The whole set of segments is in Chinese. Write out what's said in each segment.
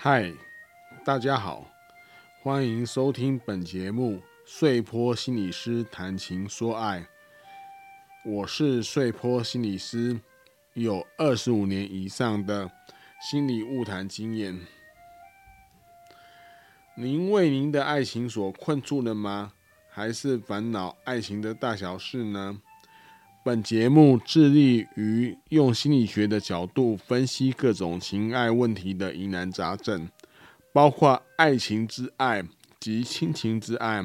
嗨，大家好，欢迎收听本节目《碎坡心理师谈情说爱》。我是碎坡心理师，有二十五年以上的心理误谈经验。您为您的爱情所困住了吗？还是烦恼爱情的大小事呢？本节目致力于用心理学的角度分析各种情爱问题的疑难杂症，包括爱情之爱及亲情之爱。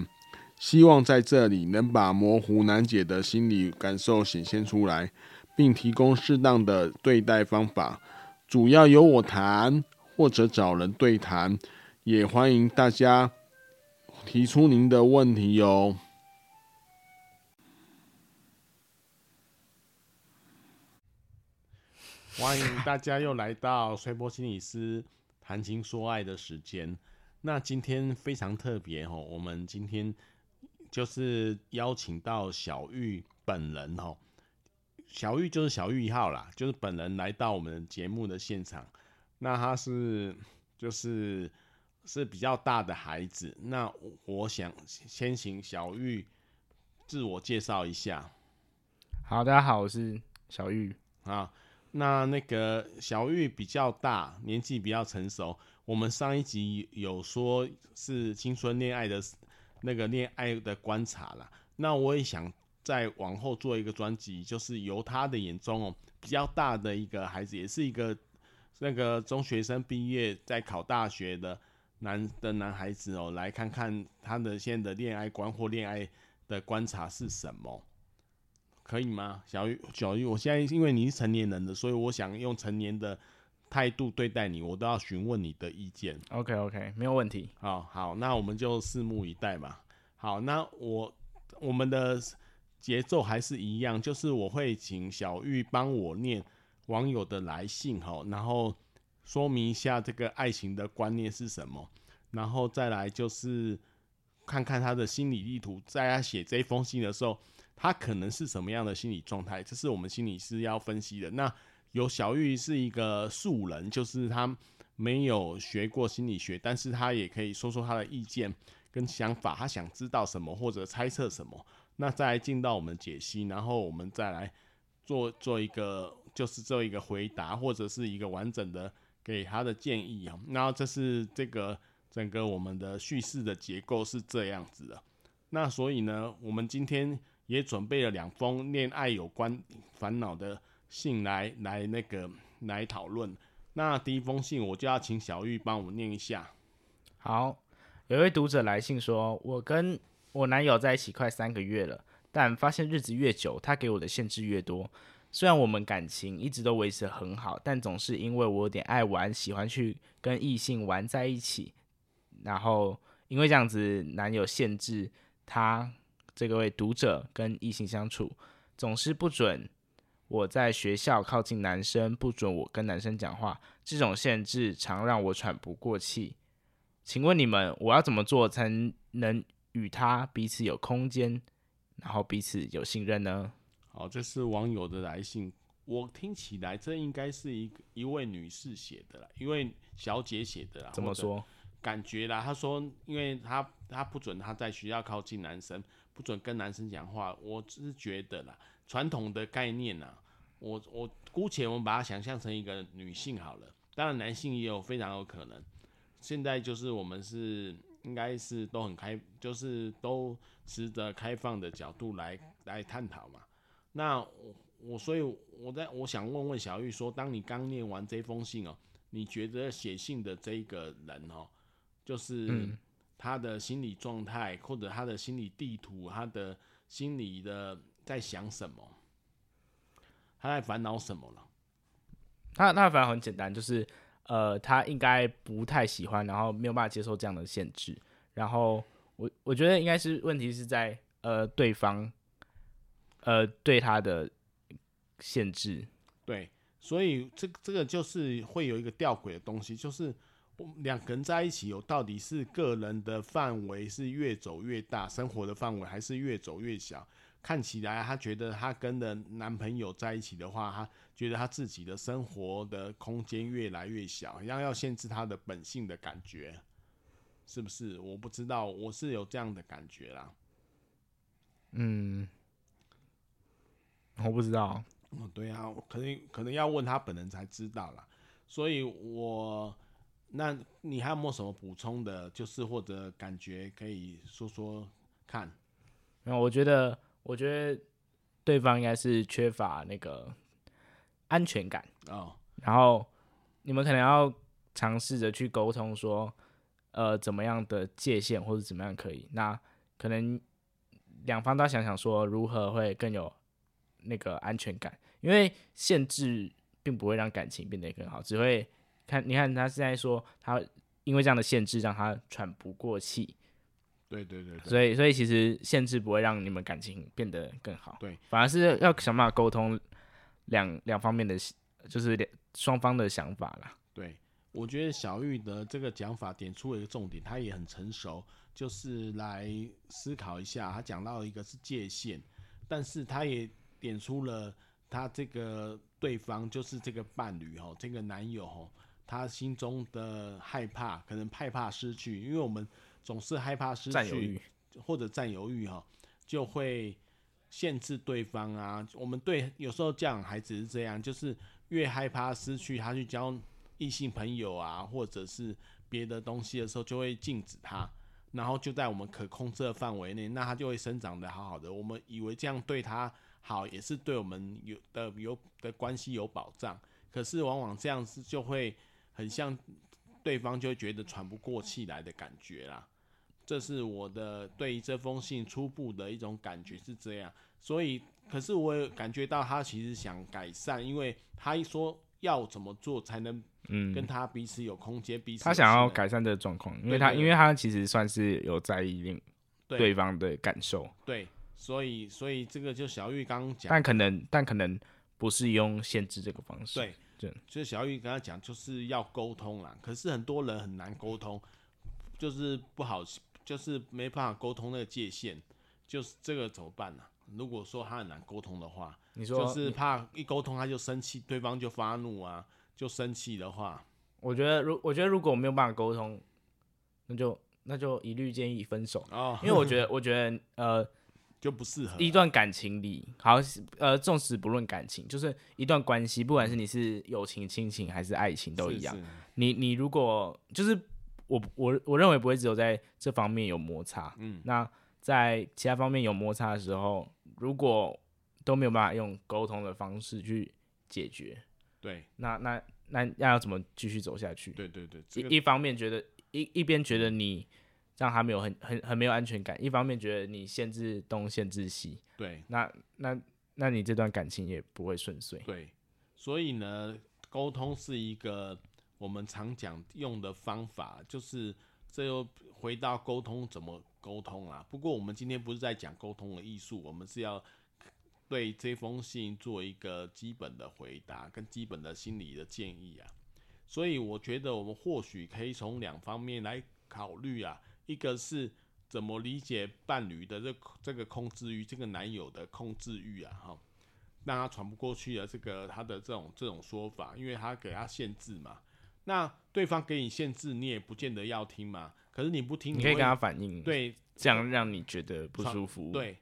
希望在这里能把模糊难解的心理感受显现出来，并提供适当的对待方法。主要由我谈，或者找人对谈，也欢迎大家提出您的问题哟。欢迎大家又来到穗波心理师谈情说爱的时间。那今天非常特别哦，我们今天就是邀请到小玉本人哦。小玉就是小玉一号啦，就是本人来到我们节目的现场。那他是就是是比较大的孩子。那我想先请小玉自我介绍一下。好，大家好，我是小玉啊。那那个小玉比较大，年纪比较成熟。我们上一集有说是青春恋爱的那个恋爱的观察啦。那我也想再往后做一个专辑，就是由他的眼中哦，比较大的一个孩子，也是一个那个中学生毕业在考大学的男的男孩子哦，来看看他的现在的恋爱观或恋爱的观察是什么。可以吗，小玉？小玉，我现在因为你是成年人的，所以我想用成年的态度对待你，我都要询问你的意见。OK，OK，没有问题。好好，那我们就拭目以待吧。好，那我我们的节奏还是一样，就是我会请小玉帮我念网友的来信哈，然后说明一下这个爱情的观念是什么，然后再来就是看看他的心理地图，在他写这封信的时候。他可能是什么样的心理状态？这是我们心理师要分析的。那有小玉是一个素人，就是他没有学过心理学，但是他也可以说说他的意见跟想法，他想知道什么或者猜测什么。那再来进到我们解析，然后我们再来做做一个，就是做一个回答或者是一个完整的给他的建议啊。然后这是这个整个我们的叙事的结构是这样子的。那所以呢，我们今天。也准备了两封恋爱有关烦恼的信来来那个来讨论。那第一封信我就要请小玉帮我念一下。好，有位读者来信说，我跟我男友在一起快三个月了，但发现日子越久，他给我的限制越多。虽然我们感情一直都维持很好，但总是因为我有点爱玩，喜欢去跟异性玩在一起，然后因为这样子，男友限制他。这个位读者跟异性相处，总是不准我在学校靠近男生，不准我跟男生讲话，这种限制常让我喘不过气。请问你们，我要怎么做才能与他彼此有空间，然后彼此有信任呢？好，这是网友的来信，我听起来这应该是一一位女士写的啦，一位小姐写的啦。怎么说？感觉啦，她说，因为她她不准她在学校靠近男生。不准跟男生讲话，我只是觉得啦，传统的概念呐，我我姑且我们把它想象成一个女性好了，当然男性也有非常有可能。现在就是我们是应该是都很开，就是都持着开放的角度来来探讨嘛。那我所以我在我想问问小玉说，当你刚念完这封信哦，你觉得写信的这一个人哦，就是。他的心理状态，或者他的心理地图，他的心理的在想什么？他在烦恼什么了？他他的烦恼很简单，就是呃，他应该不太喜欢，然后没有办法接受这样的限制。然后我我觉得应该是问题是在呃对方呃对他的限制。对，所以这这个就是会有一个吊诡的东西，就是。两个人在一起，有到底是个人的范围是越走越大，生活的范围还是越走越小？看起来她觉得她跟的男朋友在一起的话，她觉得她自己的生活的空间越来越小，要要限制她的本性的感觉，是不是？我不知道，我是有这样的感觉啦。嗯，我不知道。哦，对啊，可能可能要问他本人才知道啦。所以我，那你还有没有什么补充的？就是或者感觉可以说说看。那我觉得，我觉得对方应该是缺乏那个安全感哦。然后你们可能要尝试着去沟通，说，呃，怎么样的界限或者怎么样可以？那可能两方都要想想说，如何会更有那个安全感？因为限制并不会让感情变得更好，只会看你看他现在说他因为这样的限制让他喘不过气。对对对，对，所以所以其实限制不会让你们感情变得更好，对，反而是要想办法沟通两两方面的，就是两双方的想法啦。对，我觉得小玉的这个讲法点出了一个重点，他也很成熟，就是来思考一下。他讲到一个是界限，但是他也点出了他这个对方就是这个伴侣哦，这个男友哦，他心中的害怕，可能害怕失去，因为我们。总是害怕失去或者占有欲哈，就会限制对方啊。我们对有时候教养孩子是这样，就是越害怕失去他去交异性朋友啊，或者是别的东西的时候，就会禁止他，然后就在我们可控制的范围内，那他就会生长的好好的。我们以为这样对他好，也是对我们有的有的关系有保障，可是往往这样子就会很像对方就会觉得喘不过气来的感觉啦。这是我的对于这封信初步的一种感觉是这样，所以可是我也感觉到他其实想改善，因为他一说要怎么做才能嗯跟他彼此有空间，彼此他想要改善这个状况，因为他因为他其实算是有在意另对方的感受，对，所以所以这个就小玉刚刚讲，但可能但可能不是用限制这个方式，对对，所以小玉跟他讲就是要沟通啦，可是很多人很难沟通，就是不好。就是没办法沟通那个界限，就是这个怎么办呢、啊？如果说他很难沟通的话，你说就是怕一沟通他就生气，对方就发怒啊，就生气的话，我觉得如我觉得如果没有办法沟通，那就那就一律建议分手哦，因为我觉得 我觉得呃就不适合一段感情里，好呃纵使不论感情，就是一段关系，不管是你是友情、亲情还是爱情都一样，是是你你如果就是。我我我认为不会只有在这方面有摩擦，嗯，那在其他方面有摩擦的时候，如果都没有办法用沟通的方式去解决，对，那那那那要怎么继续走下去？对对对，这个、一一方面觉得一一边觉得你让他没有很很很没有安全感，一方面觉得你限制东限制西，对，那那那你这段感情也不会顺遂，对，所以呢，沟通是一个。我们常讲用的方法，就是这又回到沟通怎么沟通啊？不过我们今天不是在讲沟通的艺术，我们是要对这封信做一个基本的回答跟基本的心理的建议啊。所以我觉得我们或许可以从两方面来考虑啊，一个是怎么理解伴侣的这这个控制欲，这个男友的控制欲啊，哈，让他喘不过去的这个他的这种这种说法，因为他给他限制嘛。那对方给你限制，你也不见得要听嘛。可是你不听，你可以跟他反映，对，这样让你觉得不舒服。对，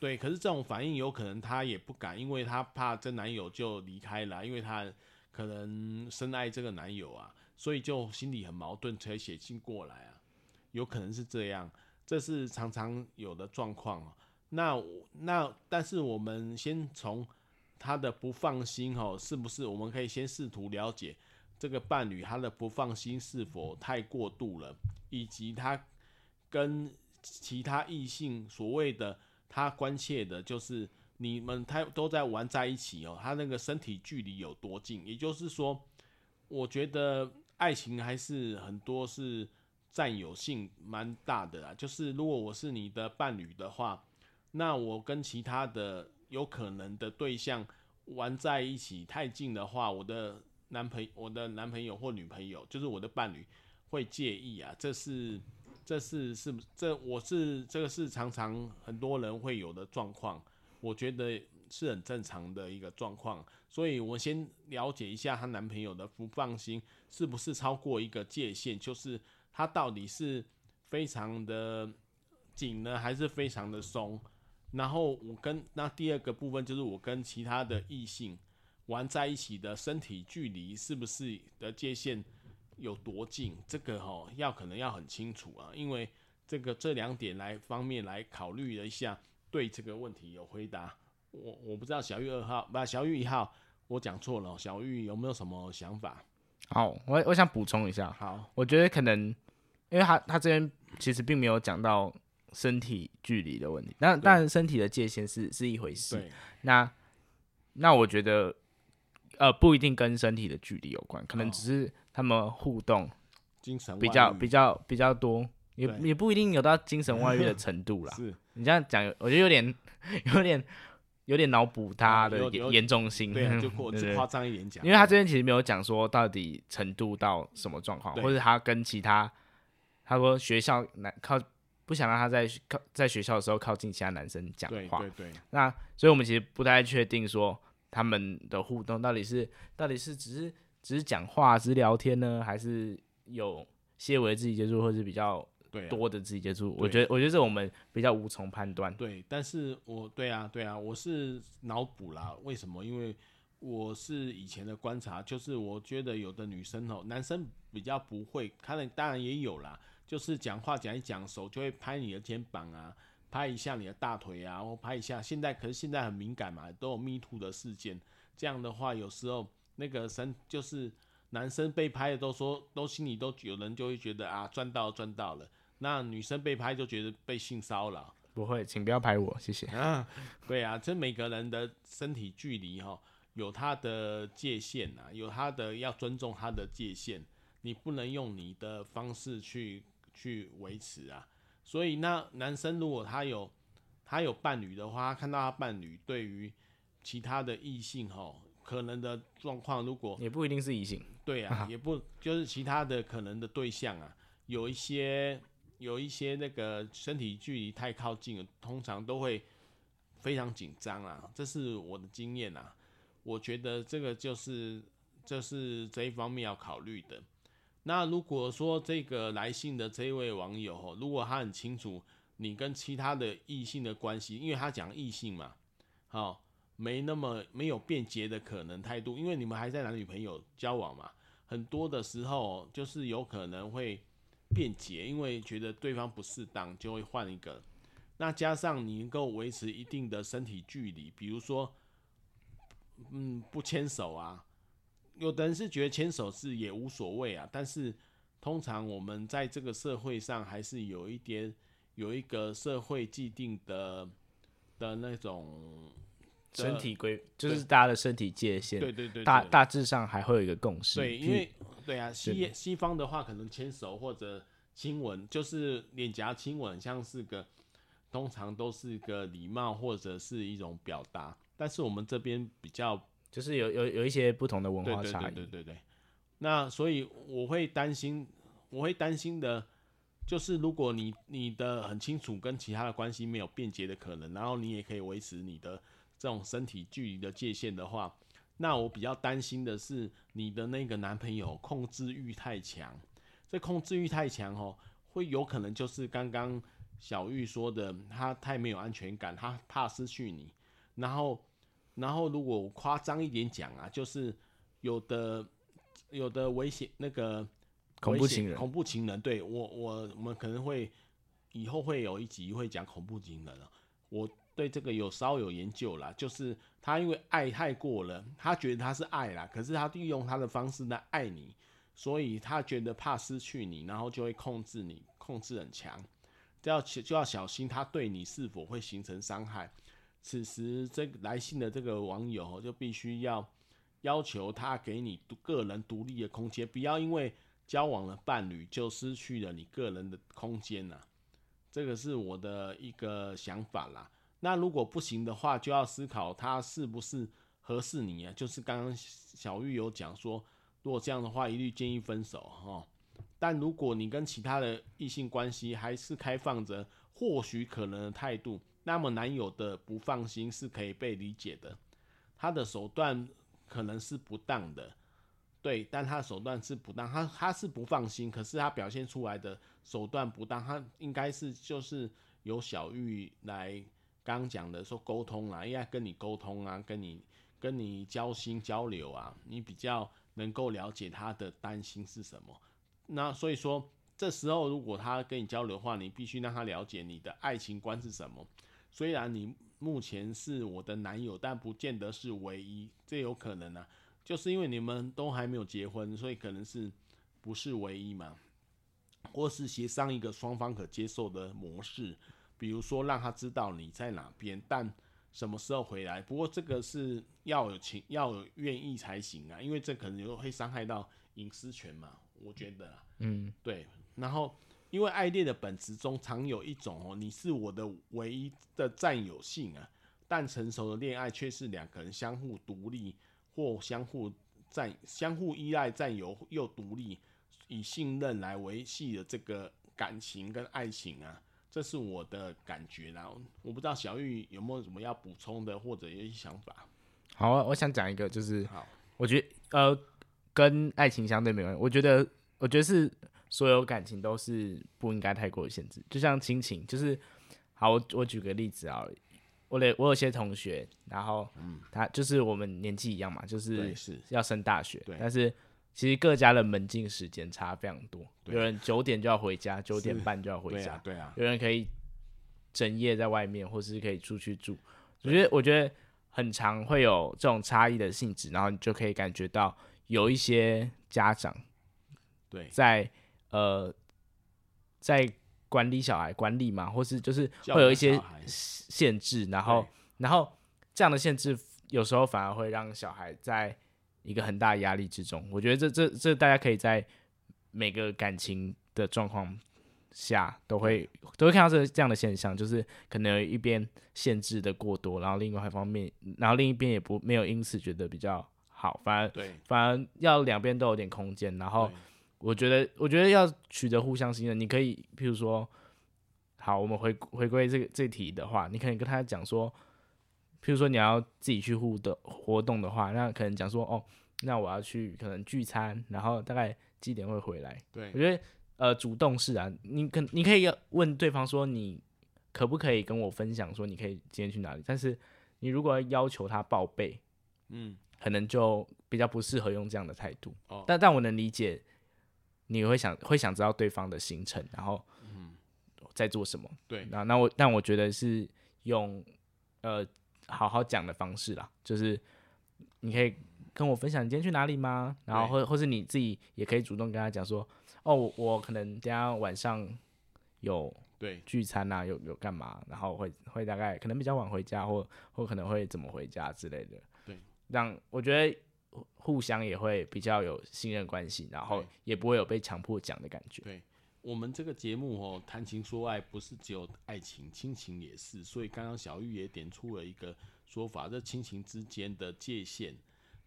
对。可是这种反应有可能他也不敢，因为他怕这男友就离开了，因为他可能深爱这个男友啊，所以就心里很矛盾，才写信过来啊。有可能是这样，这是常常有的状况哦。那那但是我们先从他的不放心哦，是不是？我们可以先试图了解。这个伴侣他的不放心是否太过度了，以及他跟其他异性所谓的他关切的，就是你们他都在玩在一起哦，他那个身体距离有多近？也就是说，我觉得爱情还是很多是占有性蛮大的啊。就是如果我是你的伴侣的话，那我跟其他的有可能的对象玩在一起太近的话，我的。男朋友，我的男朋友或女朋友，就是我的伴侣，会介意啊？这是，这是是不？这我是这个是常常很多人会有的状况。我觉得是很正常的一个状况。所以我先了解一下她男朋友的不放心是不是超过一个界限，就是他到底是非常的紧呢，还是非常的松？然后我跟那第二个部分就是我跟其他的异性玩在一起的身体距离是不是的界限有多近？这个哦要可能要很清楚啊，因为这个这两点来方面来考虑了一下，对这个问题有回答。我我不知道小玉二号不小玉一号，我讲错了，小玉有没有什么想法？好，我我想补充一下，好，我觉得可能因为他他这边其实并没有讲到。身体距离的问题，那当然身体的界限是是一回事。那那我觉得，呃，不一定跟身体的距离有关，可能只是他们互动精神比较比较比较多，也也不一定有到精神外遇的程度啦。是你这样讲，我觉得有点有点有点脑补他的严重性，对，就过夸张一点讲，因为他这边其实没有讲说到底程度到什么状况，或者他跟其他他说学校男靠。不想让他在靠在学校的时候靠近其他男生讲话。对对对。那所以我们其实不太确定说他们的互动到底是到底是只是只是讲话，只是聊天呢，还是有些微肢体接触，或是比较多的肢体接触？我觉得我觉得这我们比较无从判断。对，但是我对啊对啊，我是脑补啦。为什么？因为我是以前的观察，就是我觉得有的女生哦，男生比较不会，看了当然也有啦。就是讲话讲一讲，手就会拍你的肩膀啊，拍一下你的大腿啊，或拍一下。现在可是现在很敏感嘛，都有 Me Too 的事件。这样的话，有时候那个身就是男生被拍的都说，都心里都有人就会觉得啊，赚到赚到了。那女生被拍就觉得被性骚扰。不会，请不要拍我，谢谢。啊，对啊，这每个人的身体距离哈，有他的界限呐，有他的要尊重他的界限，你不能用你的方式去。去维持啊，所以那男生如果他有他有伴侣的话，他看到他伴侣对于其他的异性吼可能的状况，如果也不一定是异性，对啊，也不就是其他的可能的对象啊，有一些有一些那个身体距离太靠近了，通常都会非常紧张啊，这是我的经验啊，我觉得这个就是这是这一方面要考虑的。那如果说这个来信的这位网友，如果他很清楚你跟其他的异性的关系，因为他讲异性嘛，好，没那么没有便捷的可能态度，因为你们还在男女朋友交往嘛，很多的时候就是有可能会变节，因为觉得对方不适当就会换一个。那加上你能够维持一定的身体距离，比如说，嗯，不牵手啊。有的人是觉得牵手是也无所谓啊，但是通常我们在这个社会上还是有一点有一个社会既定的的那种身体规，就是大家的身体界限。对对对，对，大大致上还会有一个共识。对，因为对啊，西西方的话可能牵手或者亲吻，就是脸颊亲吻，像是个通常都是一个礼貌或者是一种表达，但是我们这边比较。就是有有有一些不同的文化差异，对对对对对。那所以我会担心，我会担心的，就是如果你你的很清楚跟其他的关系没有便捷的可能，然后你也可以维持你的这种身体距离的界限的话，那我比较担心的是你的那个男朋友控制欲太强。这控制欲太强哦，会有可能就是刚刚小玉说的，他太没有安全感，他怕失去你，然后。然后，如果夸张一点讲啊，就是有的有的危险那个恐怖情人，恐怖情人，对我我我们可能会以后会有一集会讲恐怖情人了。我对这个有稍有研究啦，就是他因为爱太过了，他觉得他是爱啦，可是他利用他的方式来爱你，所以他觉得怕失去你，然后就会控制你，控制很强，就要就要小心他对你是否会形成伤害。此时，这个来信的这个网友就必须要要求他给你个人独立的空间，不要因为交往了伴侣就失去了你个人的空间呐。这个是我的一个想法啦。那如果不行的话，就要思考他是不是合适你啊。就是刚刚小玉有讲说，如果这样的话，一律建议分手哈。但如果你跟其他的异性关系还是开放着，或许可能的态度。那么男友的不放心是可以被理解的，他的手段可能是不当的，对，但他的手段是不当，他他是不放心，可是他表现出来的手段不当，他应该是就是由小玉来刚讲的说沟通啊，应该跟你沟通啊，跟你跟你交心交流啊，你比较能够了解他的担心是什么，那所以说。这时候，如果他跟你交流的话，你必须让他了解你的爱情观是什么。虽然你目前是我的男友，但不见得是唯一，这有可能啊。就是因为你们都还没有结婚，所以可能是不是唯一嘛？或是协商一个双方可接受的模式，比如说让他知道你在哪边，但什么时候回来。不过这个是要有情，要有愿意才行啊，因为这可能又会伤害到隐私权嘛。我觉得，嗯，对。然后，因为爱恋的本质中常有一种哦，你是我的唯一的占有性啊，但成熟的恋爱却是两个人相互独立或相互占、相互依赖、占有又独立，以信任来维系的这个感情跟爱情啊，这是我的感觉啦。我不知道小玉有没有什么要补充的，或者有一些想法。好啊，我想讲一个，就是好，我觉得呃，跟爱情相对没关系。我觉得，我觉得是。所有感情都是不应该太过于限制，就像亲情，就是好，我我举个例子啊，我的我有些同学，然后他就是我们年纪一样嘛，就是要升大学，但是其实各家的门禁时间差非常多，有人九点就要回家，九点半就要回家，对啊，有人可以整夜在外面，或是可以出去住，我觉得我觉得很常会有这种差异的性质，然后你就可以感觉到有一些家长对在。呃，在管理小孩，管理嘛，或是就是会有一些限制，然后，然后这样的限制有时候反而会让小孩在一个很大的压力之中。我觉得这这这大家可以在每个感情的状况下都会都会看到这这样的现象，就是可能有一边限制的过多，然后另外一方面，然后另一边也不没有因此觉得比较好，反而对，反而要两边都有点空间，然后。我觉得，我觉得要取得互相信任，你可以，譬如说，好，我们回回归这个这题的话，你可以跟他讲说，譬如说你要自己去互动活动的话，那可能讲说，哦，那我要去可能聚餐，然后大概几点会回来？对，我觉得，呃，主动是啊，你可你可以要问对方说，你可不可以跟我分享说，你可以今天去哪里？但是你如果要要求他报备，嗯，可能就比较不适合用这样的态度。哦，但但我能理解。你会想会想知道对方的行程，然后在做什么？对，那那我但我觉得是用呃好好讲的方式啦，就是你可以跟我分享你今天去哪里吗？然后或或是你自己也可以主动跟他讲说，哦，我，我可能等下晚上有对聚餐啊，有有干嘛，然后会会大概可能比较晚回家，或或可能会怎么回家之类的。对，让我觉得。互相也会比较有信任关系，然后也不会有被强迫讲的感觉。对，我们这个节目哦，谈情说爱不是只有爱情，亲情也是。所以刚刚小玉也点出了一个说法，这亲情之间的界限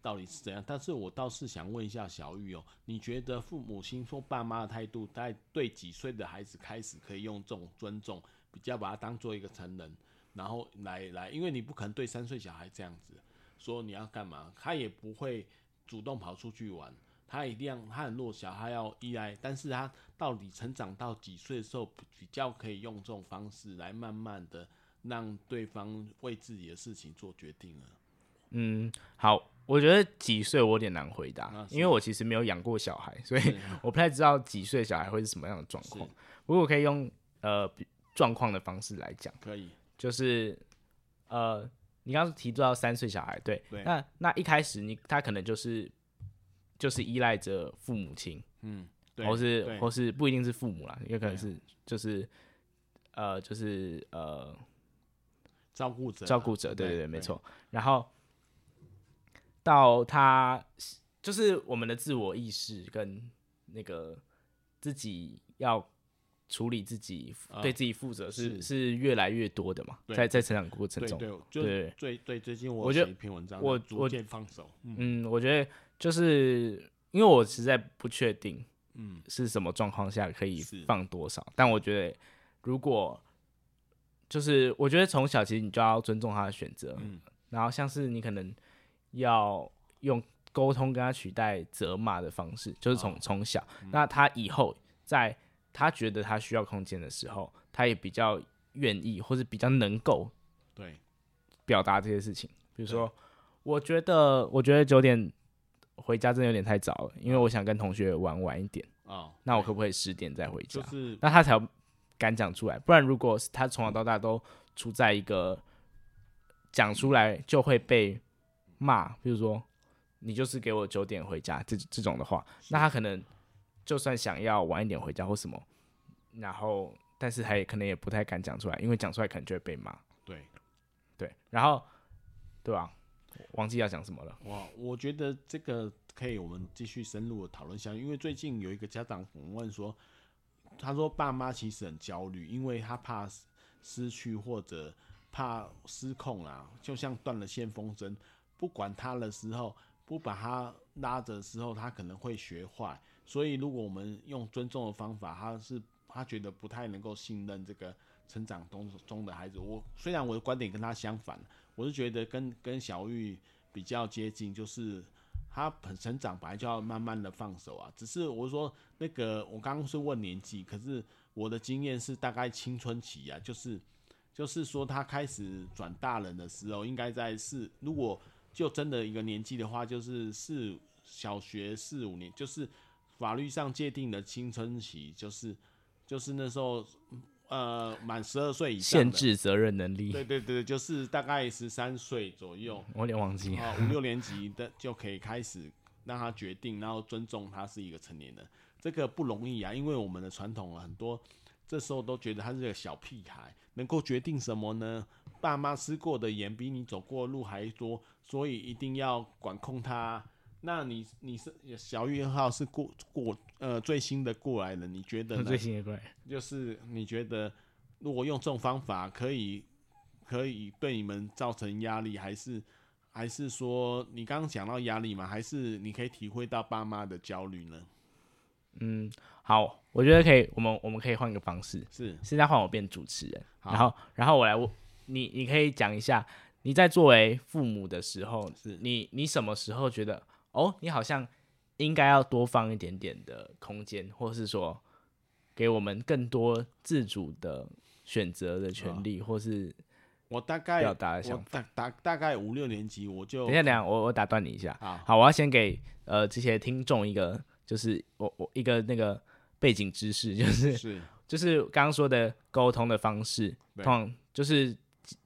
到底是怎样？但是我倒是想问一下小玉哦，你觉得父母亲说爸妈的态度，在对几岁的孩子开始可以用这种尊重，比较把他当做一个成人，然后来来，因为你不可能对三岁小孩这样子。说你要干嘛，他也不会主动跑出去玩，他一定要，他很弱小，他要依赖，但是他到底成长到几岁的时候，比较可以用这种方式来慢慢的让对方为自己的事情做决定了。嗯，好，我觉得几岁我有点难回答，因为我其实没有养过小孩，所以 我不太知道几岁小孩会是什么样的状况。不过我可以用呃状况的方式来讲，可以，就是呃。你刚刚提到三岁小孩，对，对，那那一开始你他可能就是就是依赖着父母亲，嗯，或是或是不一定是父母啦，也可能是就是呃就是呃照顾者照顾者，对对对，没错。然后到他就是我们的自我意识跟那个自己要。处理自己，对自己负责是、呃、是，是越来越多的嘛，在在成长过程中，对对，对，对，对，对，最近我写一篇文章，我逐渐放手，嗯，嗯，我觉得就是因为我实在不确定，嗯，是什么状况下可以放多少，但我觉得如果就是我觉得从小其实你就要尊重他的选择，嗯，然后像是你可能要用沟通跟他取代责骂的方式，就是从从、哦、小、嗯，那他以后在他觉得他需要空间的时候，他也比较愿意或者比较能够对表达这些事情。比如说，我觉得我觉得九点回家真的有点太早了，因为我想跟同学玩晚一点啊、哦。那我可不可以十点再回家？就是那他才敢讲出来，不然如果他从小到大都处在一个讲出来就会被骂，比如说你就是给我九点回家这这种的话，那他可能就算想要晚一点回家或什么，然后但是他也可能也不太敢讲出来，因为讲出来可能就会被骂。对，对，然后对吧？忘记要讲什么了。哇，我觉得这个可以我们继续深入的讨论一下，因为最近有一个家长访问说。他说：“爸妈其实很焦虑，因为他怕失去或者怕失控啊，就像断了线风筝，不管他的时候，不把他拉着的时候，他可能会学坏。所以，如果我们用尊重的方法，他是他觉得不太能够信任这个成长中中的孩子。我虽然我的观点跟他相反，我是觉得跟跟小玉比较接近，就是。”他很成长，本来就要慢慢的放手啊。只是我说那个，我刚刚是问年纪，可是我的经验是大概青春期啊，就是就是说他开始转大人的时候，应该在四，如果就真的一个年纪的话，就是四小学四五年，就是法律上界定的青春期，就是就是那时候。呃，满十二岁以上，限制责任能力。对对对，就是大概十三岁左右，我有点忘记啊，五六年级的就可以开始让他决定，然后尊重他是一个成年人，这个不容易啊，因为我们的传统很多，这时候都觉得他是个小屁孩，能够决定什么呢？爸妈吃过的盐比你走过的路还多，所以一定要管控他。那你你是小玉号是过过呃最新的过来人，你觉得呢？最新的过来，就是你觉得如果用这种方法可以可以对你们造成压力，还是还是说你刚刚讲到压力嘛？还是你可以体会到爸妈的焦虑呢？嗯，好，我觉得可以，我们我们可以换个方式，是现在换我变主持人，然后然后我来问你，你可以讲一下你在作为父母的时候，是你你什么时候觉得？哦，你好像应该要多放一点点的空间，或是说给我们更多自主的选择的权利，哦、或是我大概表达的想法。大大大概五六年级我就等一下，等一下，我我打断你一下。好，好，我要先给呃这些听众一个，就是我我一个那个背景知识，就是是就是刚刚说的沟通的方式，通常就是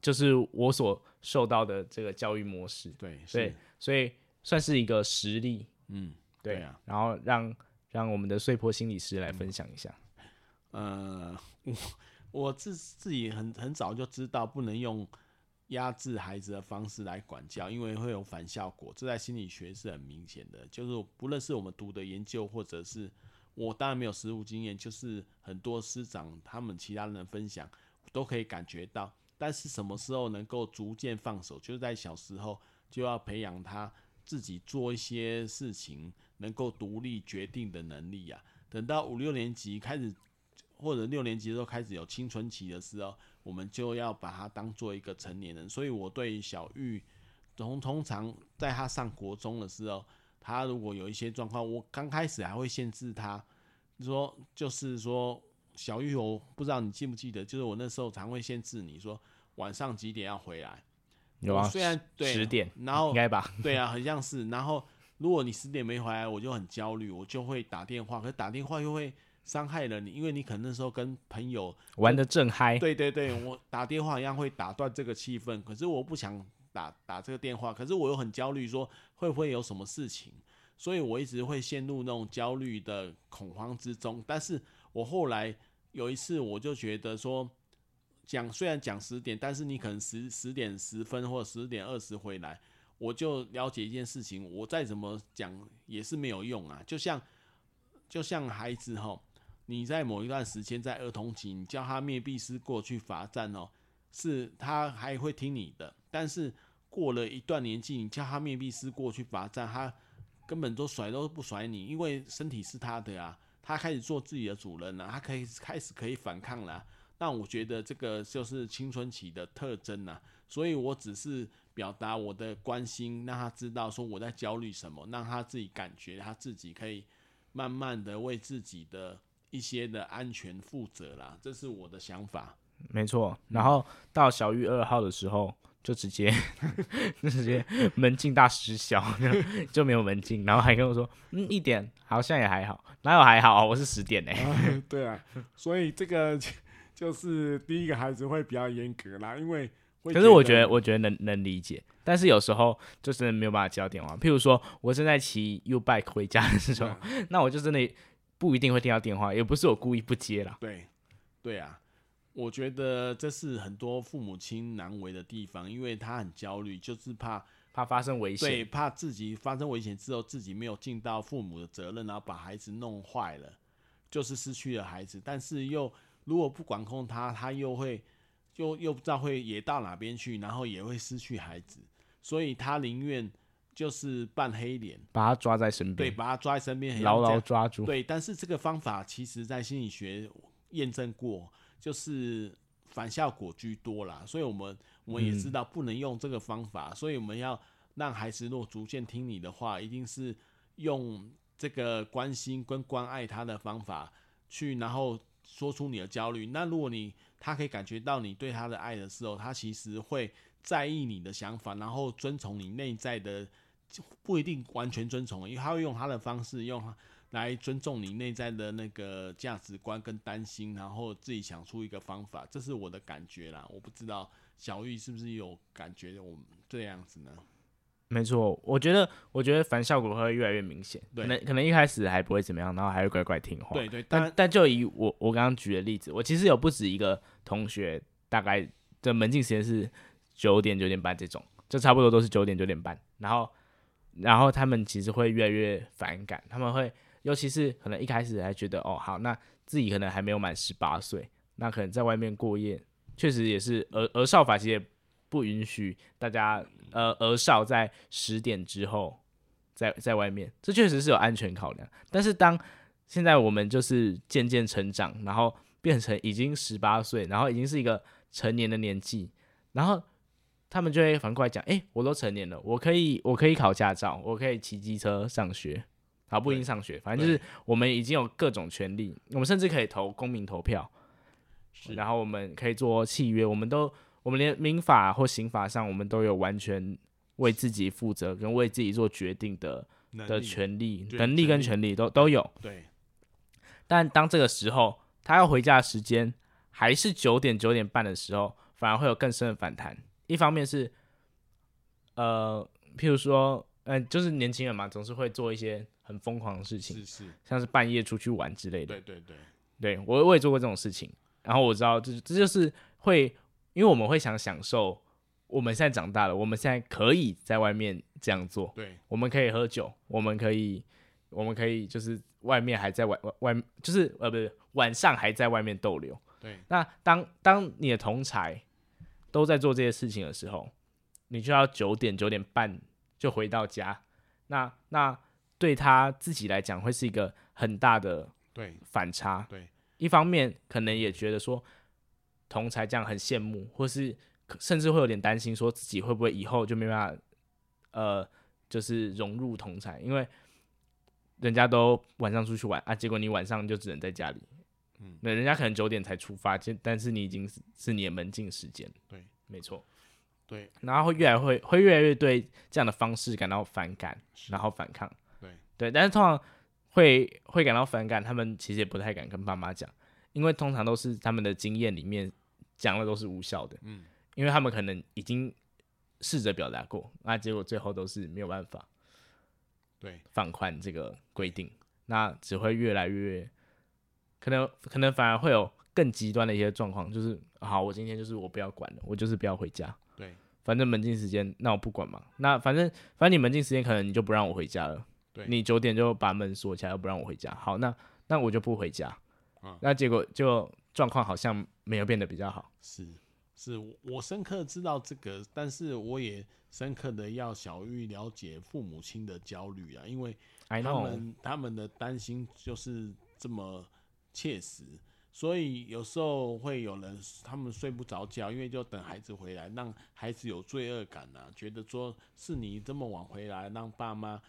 就是我所受到的这个教育模式。对，对，所以。算是一个实例，嗯，对，对啊，然后让让我们的碎坡心理师来分享一下。嗯、呃，我我自自己很很早就知道不能用压制孩子的方式来管教，因为会有反效果。这在心理学是很明显的，就是不论是我们读的研究，或者是我当然没有实务经验，就是很多师长他们其他人分享都可以感觉到。但是什么时候能够逐渐放手，就是在小时候就要培养他。自己做一些事情，能够独立决定的能力、啊。等到五六年级开始，或者六年级的时候开始有青春期的时候，我们就要把他当做一个成年人。所以，我对小玉，从通常在他上国中的时候，他如果有一些状况，我刚开始还会限制他，说就是说，小玉，我不知道你记不记得，就是我那时候常会限制你说晚上几点要回来。有啊，虽然对十点，然后应该吧？对啊，很像是。然后如果你十点没回来，我就很焦虑，我就会打电话。可是打电话又会伤害了你，因为你可能那时候跟朋友玩的正嗨。对对对，我打电话一样会打断这个气氛。可是我不想打打这个电话，可是我又很焦虑，说会不会有什么事情？所以我一直会陷入那种焦虑的恐慌之中。但是我后来有一次，我就觉得说。讲虽然讲十点，但是你可能十十点十分或十点二十回来，我就了解一件事情。我再怎么讲也是没有用啊。就像就像孩子吼，你在某一段时间在儿童期，你叫他面壁思过去罚站哦，是他还会听你的。但是过了一段年纪，你叫他面壁思过去罚站，他根本都甩都不甩你，因为身体是他的啊，他开始做自己的主人了，他可以开始可以反抗了。那我觉得这个就是青春期的特征呐，所以我只是表达我的关心，让他知道说我在焦虑什么，让他自己感觉他自己可以慢慢的为自己的一些的安全负责啦，这是我的想法。没错，然后到小玉二号的时候，就直接 就直接门禁大失效，就没有门禁，然后还跟我说，嗯，一点好像也还好，哪有还好啊？我是十点呢。啊，对啊，所以这个就是第一个孩子会比较严格啦，因为可是我觉得我觉得能能理解，但是有时候就真的没有办法接到电话，譬如说我正在骑 U bike 回家的时候，啊、那我就真的不一定会听到电话，也不是我故意不接啦。对，对啊。我觉得这是很多父母亲难为的地方，因为他很焦虑，就是怕怕发生危险，对，怕自己发生危险之后自己没有尽到父母的责任，然后把孩子弄坏了，就是失去了孩子。但是又如果不管控他，他又会又又不知道会也到哪边去，然后也会失去孩子，所以他宁愿就是扮黑脸，把他抓在身边，对，把他抓在身边，牢牢抓住。对，但是这个方法其实在心理学验证过。就是反效果居多啦，所以我们我们也知道不能用这个方法，嗯、所以我们要让孩子如果逐渐听你的话，一定是用这个关心跟关爱他的方法去，然后说出你的焦虑。那如果你他可以感觉到你对他的爱的时候，他其实会在意你的想法，然后遵从你内在的，不一定完全遵从，因为他会用他的方式用。来尊重你内在的那个价值观跟担心，然后自己想出一个方法，这是我的感觉啦。我不知道小玉是不是有感觉我这样子呢？没错，我觉得我觉得反效果会越来越明显。可能可能一开始还不会怎么样，然后还会乖乖听话。对对，但但就以我我刚刚举的例子，我其实有不止一个同学，大概的门禁时间是九点九点半这种，就差不多都是九点九点半。然后然后他们其实会越来越反感，他们会。尤其是可能一开始还觉得哦好，那自己可能还没有满十八岁，那可能在外面过夜，确实也是儿儿少法其实也不允许大家呃儿少在十点之后在在外面，这确实是有安全考量。但是当现在我们就是渐渐成长，然后变成已经十八岁，然后已经是一个成年的年纪，然后他们就会反过来讲，诶，我都成年了，我可以我可以考驾照，我可以骑机车上学。好，不一定上学，反正就是我们已经有各种权利，我们甚至可以投公民投票，然后我们可以做契约，我们都，我们连民法或刑法上，我们都有完全为自己负责跟为自己做决定的的权利、能力跟权利都都有。对。但当这个时候他要回家的时间还是九点九点半的时候，反而会有更深的反弹。一方面是，呃，譬如说，嗯、呃，就是年轻人嘛，总是会做一些。很疯狂的事情，是是，像是半夜出去玩之类的。对对对，对我我也做过这种事情。然后我知道这这就是会，因为我们会想享受，我们现在长大了，我们现在可以在外面这样做。对，我们可以喝酒，我们可以，我们可以就是外面还在外外外，就是呃不是晚上还在外面逗留。对，那当当你的同才都在做这些事情的时候，你就要九点九点半就回到家。那那。对他自己来讲，会是一个很大的对反差。对，一方面可能也觉得说，同才这样很羡慕，或是甚至会有点担心，说自己会不会以后就没办法，呃，就是融入同才，因为人家都晚上出去玩啊，结果你晚上就只能在家里。嗯，那人家可能九点才出发，但是你已经是是你的门禁时间。对，没错。对，然后会越来会会越来越对这样的方式感到反感，然后反抗。对，但是通常会会感到反感，他们其实也不太敢跟爸妈讲，因为通常都是他们的经验里面讲的都是无效的，嗯，因为他们可能已经试着表达过，那结果最后都是没有办法，对，放宽这个规定，那只会越来越，可能可能反而会有更极端的一些状况，就是好，我今天就是我不要管了，我就是不要回家，对，反正门禁时间，那我不管嘛，那反正反正你门禁时间可能你就不让我回家了。对你九点就把门锁起来，又不让我回家。好，那那我就不回家。嗯、那结果就状况好像没有变得比较好。是，是我深刻知道这个，但是我也深刻的要小玉了解父母亲的焦虑啊，因为他们.他们的担心就是这么切实，所以有时候会有人他们睡不着觉，因为就等孩子回来，让孩子有罪恶感啊，觉得说是你这么晚回来，让爸妈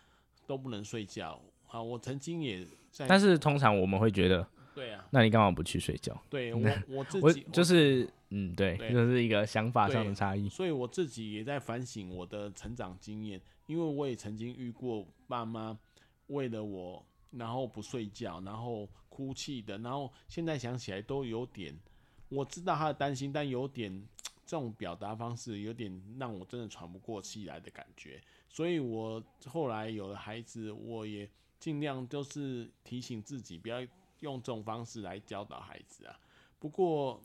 都不能睡觉啊。我曾经也在，但是通常我们会觉得，对啊，那你干嘛不去睡觉？对 我我自己就是嗯，对，这、就是一个想法上的差异。所以我自己也在反省我的成长经验，因为我也曾经遇过爸妈为了我。然后不睡觉，然后哭泣的，然后现在想起来都有点，我知道他的担心，但有点这种表达方式有点让我真的喘不过气来的感觉。所以我后来有了孩子，我也尽量就是提醒自己不要用这种方式来教导孩子啊。不过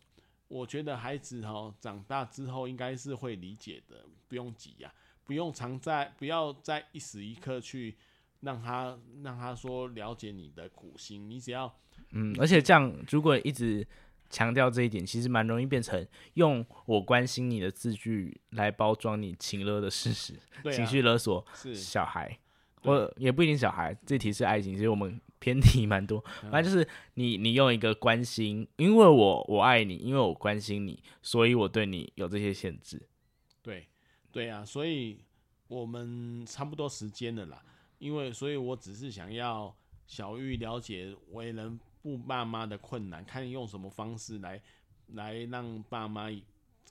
我觉得孩子哈长大之后应该是会理解的，不用急呀，不用常在，不要在一时一刻去。让他让他说了解你的苦心，你只要嗯，而且这样如果一直强调这一点，其实蛮容易变成用我关心你的字句来包装你情勒的事实，啊、情绪勒索是小孩，我也不一定小孩，这题是爱情，其实我们偏题蛮多，反正就是你你用一个关心，因为我我爱你，因为我关心你，所以我对你有这些限制，对对啊，所以我们差不多时间了啦。因为，所以我只是想要小玉了解为人父爸妈的困难，看用什么方式来来让爸妈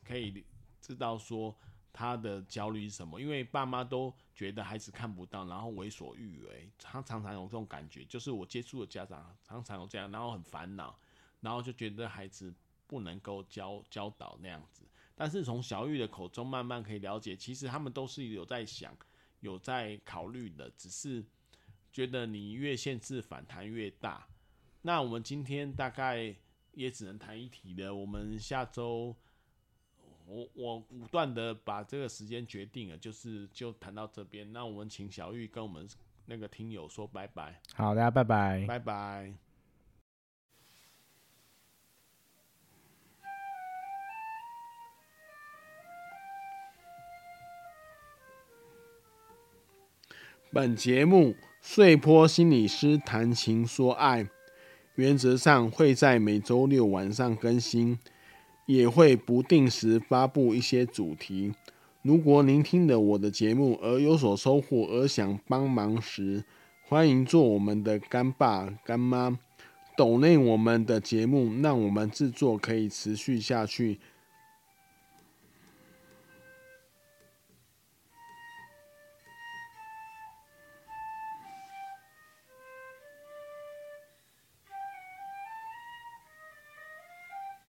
可以知道说他的焦虑是什么。因为爸妈都觉得孩子看不到，然后为所欲为，他常常有这种感觉。就是我接触的家长常常有这样，然后很烦恼，然后就觉得孩子不能够教教导那样子。但是从小玉的口中慢慢可以了解，其实他们都是有在想。有在考虑的，只是觉得你越限制反弹越大。那我们今天大概也只能谈一题了。我们下周，我我武断的把这个时间决定了，就是就谈到这边。那我们请小玉跟我们那个听友说拜拜。好，大家拜拜，拜拜。本节目碎坡心理师谈情说爱，原则上会在每周六晚上更新，也会不定时发布一些主题。如果您听了我的节目而有所收获，而想帮忙时，欢迎做我们的干爸干妈，抖内我们的节目，让我们制作可以持续下去。